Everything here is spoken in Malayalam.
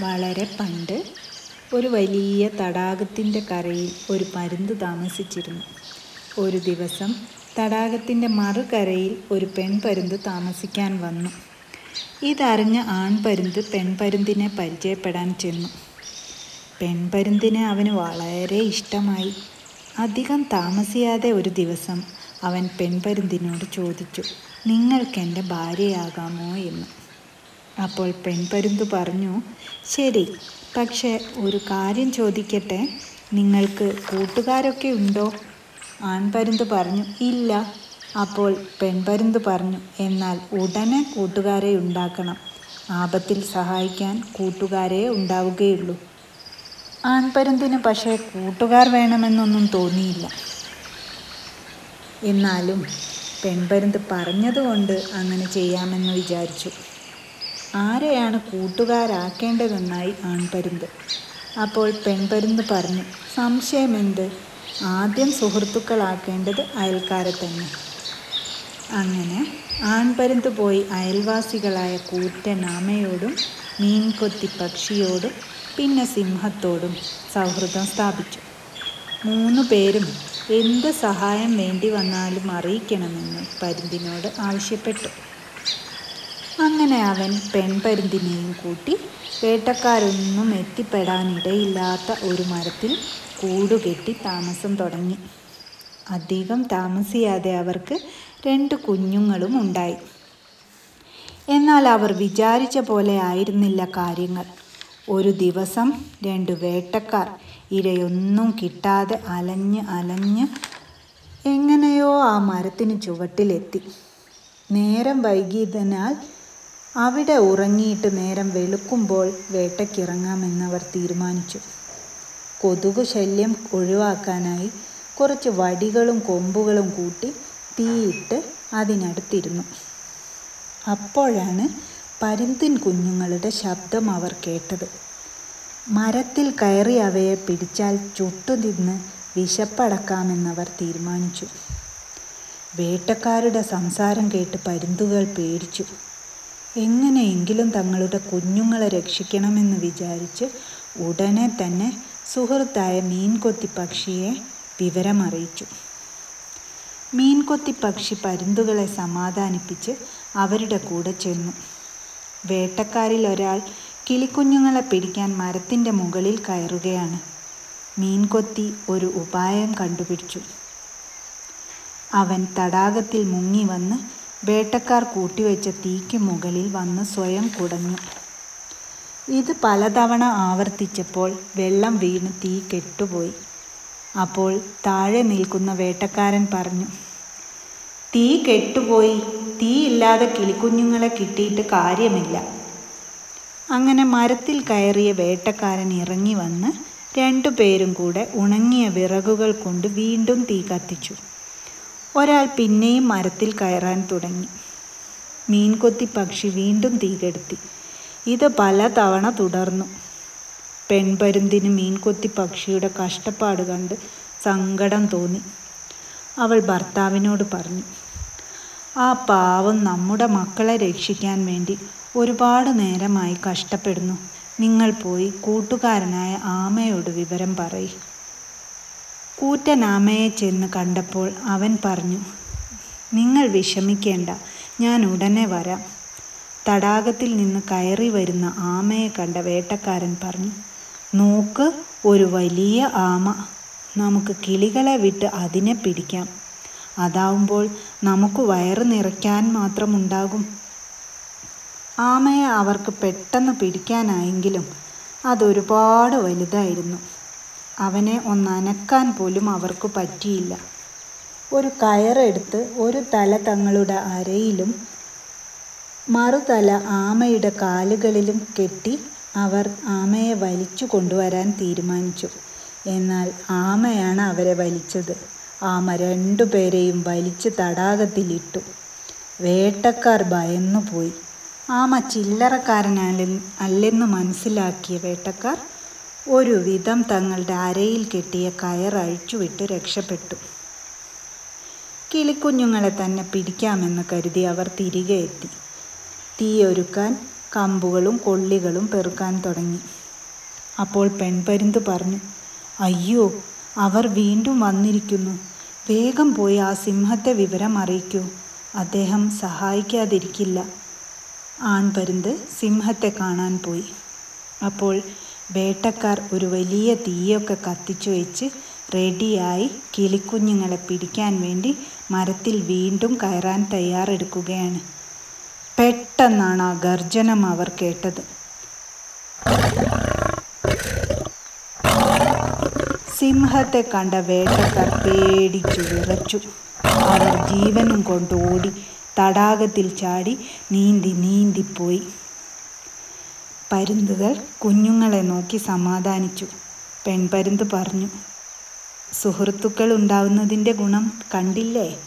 വളരെ പണ്ട് ഒരു വലിയ തടാകത്തിന്റെ കരയിൽ ഒരു പരുന്ത് താമസിച്ചിരുന്നു. ഒരു ദിവസം തടാകത്തിന്റെ മറുകരയിൽ ഒരു പെൺപരുന്ത് താമസിക്കാൻ വന്നു. ഇതറിഞ്ഞ ആൺപരുന്ത് പെൺപരുന്തിനെ പരിചയപ്പെടാൻ ചെന്നു. പെൺപരുന്തിനെ അവന് വളരെ ഇഷ്ടമായി. അധികം താമസിയാതെ ഒരു ദിവസം അവൻ പെൺപരുന്തിനോട് ചോദിച്ചു നിങ്ങൾക്കെന്റെ ഭാര്യയാകാമോ? എന്ന്. അപ്പോൾ പെൺപരുന്ത് പറഞ്ഞു ശരി പക്ഷേ ഒരു കാര്യം ചോദിക്കട്ടെ? നിങ്ങൾക്ക് കൂട്ടുകാരൊക്കെ ഉണ്ടോ? ആൺപരുന്ത് പറഞ്ഞു ഇല്ല. അപ്പോൾ പെൺപരുന്ത് പറഞ്ഞു എന്നാൽ ഉടനെ കൂട്ടുകാരെ ഉണ്ടാക്കണം. ആപത്തിൽ സഹായിക്കാൻ കൂട്ടുകാരെ ഉണ്ടാവുകയുള്ളൂ. ആൺപരുന്തിന് പക്ഷേ കൂട്ടുകാർ വേണമെന്നൊന്നും തോന്നിയില്ല. എന്നാലും പെൺപരുന്ത് പറഞ്ഞതുകൊണ്ട് അങ്ങനെ ചെയ്യാമെന്ന് വിചാരിച്ചു. ആരെയാണ് കൂട്ടുകാരാക്കേണ്ടതെന്നായി ആൺപരുന്ത്. അപ്പോൾ പെൺപരുന്ത് പറഞ്ഞു സംശയമെന്ത്? ആദ്യം സുഹൃത്തുക്കളാക്കേണ്ടത് അയൽക്കാരെ തന്നെ. അങ്ങനെ ആൺപരുന്ത് പോയി അയൽവാസികളായ കൂറ്റൻ ആമയോടും മീൻകൊത്തി പക്ഷിയോടും പിന്നെ സിംഹത്തോടും സൗഹൃദം സ്ഥാപിച്ചു. മൂന്ന് പേരും എന്ത് സഹായം വേണ്ടി വന്നാലും അറിയിക്കണമെന്ന് പരുന്തിനോട് ആവശ്യപ്പെട്ടു. അങ്ങനെ അവൻ പെൺപരുന്തിനെയും കൂട്ടി വേട്ടക്കാരൊന്നും എത്തിപ്പെടാനിടയില്ലാത്ത ഒരു മരത്തിൽ കൂടുകെട്ടി താമസം തുടങ്ങി. അധികം താമസിയാതെ അവർക്ക് രണ്ട് കുഞ്ഞുങ്ങളും ഉണ്ടായി. എന്നാൽ അവർ വിചാരിച്ച പോലെ ആയിരുന്നില്ല കാര്യങ്ങൾ. ഒരു ദിവസം രണ്ട് വേട്ടക്കാർ ഇരയൊന്നും കിട്ടാതെ അലഞ്ഞ് അലഞ്ഞ് എങ്ങനെയോ ആ മരത്തിന് ചുവട്ടിലെത്തി. നേരം വൈകിയതിനാൽ അവിടെ ഉറങ്ങിയിട്ട് നേരം വെളുക്കുമ്പോൾ വേട്ടയ്ക്കിറങ്ങാമെന്നവർ തീരുമാനിച്ചു. കൊതുക് ശല്യം ഒഴിവാക്കാനായി കുറച്ച് വടികളും കൊമ്പുകളും കൂട്ടി തീയിട്ട് അതിനടുത്തിരുന്നു. അപ്പോഴാണ് പരുന്തിൻ കുഞ്ഞുങ്ങളുടെ ശബ്ദം അവർ കേട്ടത്. മരത്തിൽ കയറി അവയെ പിടിച്ചാൽ ചുട്ടുതിന്ന് വിശപ്പടക്കാമെന്നവർ തീരുമാനിച്ചു. വേട്ടക്കാരുടെ സംസാരം കേട്ട് പരുന്തുകൾ പേടിച്ചു. എങ്ങനെയെങ്കിലും തങ്ങളുടെ കുഞ്ഞുങ്ങളെ രക്ഷിക്കണമെന്ന് വിചാരിച്ച് ഉടനെ തന്നെ സുഹൃത്തായ മീൻകൊത്തി പക്ഷിയെ വിവരമറിയിച്ചു. മീൻകൊത്തി പക്ഷി പരുന്തുകളെ സമാധാനിപ്പിച്ച് അവരുടെ കൂടെ ചെന്നു. വേട്ടക്കാരിൽ ഒരാൾ കിളിക്കുഞ്ഞുങ്ങളെ പിടിക്കാൻ മരത്തിന്റെ മുകളിൽ കയറുകയാണ്. മീൻകൊത്തി ഒരു ഉപായം കണ്ടുപിടിച്ചു. അവൻ തടാകത്തിൽ മുങ്ങി വന്ന് വേട്ടക്കാർ കൂട്ടിവെച്ച തീക്ക് മുകളിൽ വന്ന് സ്വയം കുടഞ്ഞു. ഇത് പലതവണ ആവർത്തിച്ചപ്പോൾ വെള്ളം വീണ് തീ കെട്ടുപോയി. അപ്പോൾ താഴെ നിൽക്കുന്ന വേട്ടക്കാരൻ പറഞ്ഞു തീ കെട്ടുപോയി. തീ ഇല്ലാതെ കിളിക്കുഞ്ഞുങ്ങളെ കിട്ടിയിട്ട് കാര്യമില്ല. അങ്ങനെ മരത്തിൽ കയറിയ വേട്ടക്കാരൻ ഇറങ്ങി വന്ന് രണ്ടുപേരും കൂടെ ഉണങ്ങിയ വിറകുകൾ കൊണ്ട് വീണ്ടും തീ കത്തിച്ചു. ഒരാൾ പിന്നെയും മരത്തിൽ കയറാൻ തുടങ്ങി. മീൻകൊത്തി പക്ഷി വീണ്ടും തീ കെടുത്തി ഇത് പല തവണ തുടർന്നു. പെൺപരുന്തിന് മീൻകൊത്തി പക്ഷിയുടെ കഷ്ടപ്പാട് കണ്ട് സങ്കടം തോന്നി. അവൾ ഭർത്താവിനോട് പറഞ്ഞു ആ പാവം നമ്മുടെ മക്കളെ രക്ഷിക്കാൻ വേണ്ടി ഒരുപാട് നേരമായി കഷ്ടപ്പെടുന്നു. നിങ്ങൾ പോയി കൂട്ടുകാരനായ ആമയോട് വിവരം പറയും. കൂറ്റൻ ആമയെ ചെന്ന് കണ്ടപ്പോൾ അവൻ പറഞ്ഞു നിങ്ങൾ വിഷമിക്കേണ്ട ഞാൻ ഉടനെ വരാം. തടാകത്തിൽ നിന്ന് കയറി വരുന്ന ആമയെ കണ്ട വേട്ടക്കാരൻ പറഞ്ഞു നോക്ക് ഒരു വലിയ ആമ. നമുക്ക് കിളികളെ വിട്ട് അതിനെ പിടിക്കാം. അതാവുമ്പോൾ നമുക്ക് വയറ് നിറയ്ക്കാൻ മാത്രമുണ്ടാകും. ആമയെ അവർക്ക് പെട്ടെന്ന് പിടിക്കാനായെങ്കിലും അതൊരുപാട് വലുതായിരുന്നു. അവനെ ഒന്നനക്കാൻ പോലും അവർക്ക് പറ്റിയില്ല. ഒരു കയറെടുത്ത് ഒരു തല തങ്ങളുടെ അരയിലും മറുതല ആമയുടെ കാലുകളിലും കെട്ടി അവർ ആമയെ വലിച്ചു കൊണ്ടുവരാൻ തീരുമാനിച്ചു. എന്നാൽ ആമയാണ് അവരെ വലിച്ചത്. ആമ രണ്ടുപേരെയും വലിച്ച് തടാകത്തിലിട്ടു. വേട്ടക്കാർ ഭയന്നുപോയി. ആമ ചില്ലറക്കാരനാലും അല്ലെന്ന് മനസ്സിലാക്കിയ വേട്ടക്കാർ ഒരുവിധം തങ്ങളുടെ അരയിൽ കെട്ടിയ കയർ അഴിച്ചുവിട്ട് രക്ഷപ്പെട്ടു. കിളിക്കുഞ്ഞുങ്ങളെ തന്നെ പിടിക്കാമെന്ന് കരുതി അവർ തിരികെ എത്തി. തീയൊരുക്കാൻ കമ്പുകളും കൊള്ളികളും പെറുക്കാൻ തുടങ്ങി. അപ്പോൾ പെൺപരിന്ത് പറഞ്ഞു അയ്യോ അവർ വീണ്ടും വന്നിരിക്കുന്നു. വേഗം പോയി ആ സിംഹത്തെ വിവരം അറിയിക്കൂ. അദ്ദേഹം സഹായിക്കാതിരിക്കില്ല. ആൺപരിന്ത് സിംഹത്തെ കാണാൻ പോയി. അപ്പോൾ വേട്ടക്കാർ ഒരു വലിയ തീയൊക്കെ കത്തിച്ചു വെച്ച് റെഡിയായി കിളിക്കുഞ്ഞുങ്ങളെ പിടിക്കാൻ വേണ്ടി മരത്തിൽ വീണ്ടും കയറാൻ തയ്യാറെടുക്കുകയാണ്. പെട്ടെന്നാണ് ആ ഗർജനം അവർ കേട്ടത്. സിംഹത്തെ കണ്ട വേട്ടക്കാർ പേടിച്ചു വിറച്ചു. അവർ ജീവനും കൊണ്ട് ഓടി തടാകത്തിൽ ചാടി നീന്തി നീന്തിപ്പോയി. പരുന്തുകൾ കുഞ്ഞുങ്ങളെ നോക്കി സമാധാനിച്ചു. പെൺപരുന്ത് പറഞ്ഞു സുഹൃത്തുക്കൾ ഉണ്ടാവുന്നതിന്റെ ഗുണം കണ്ടില്ലേ?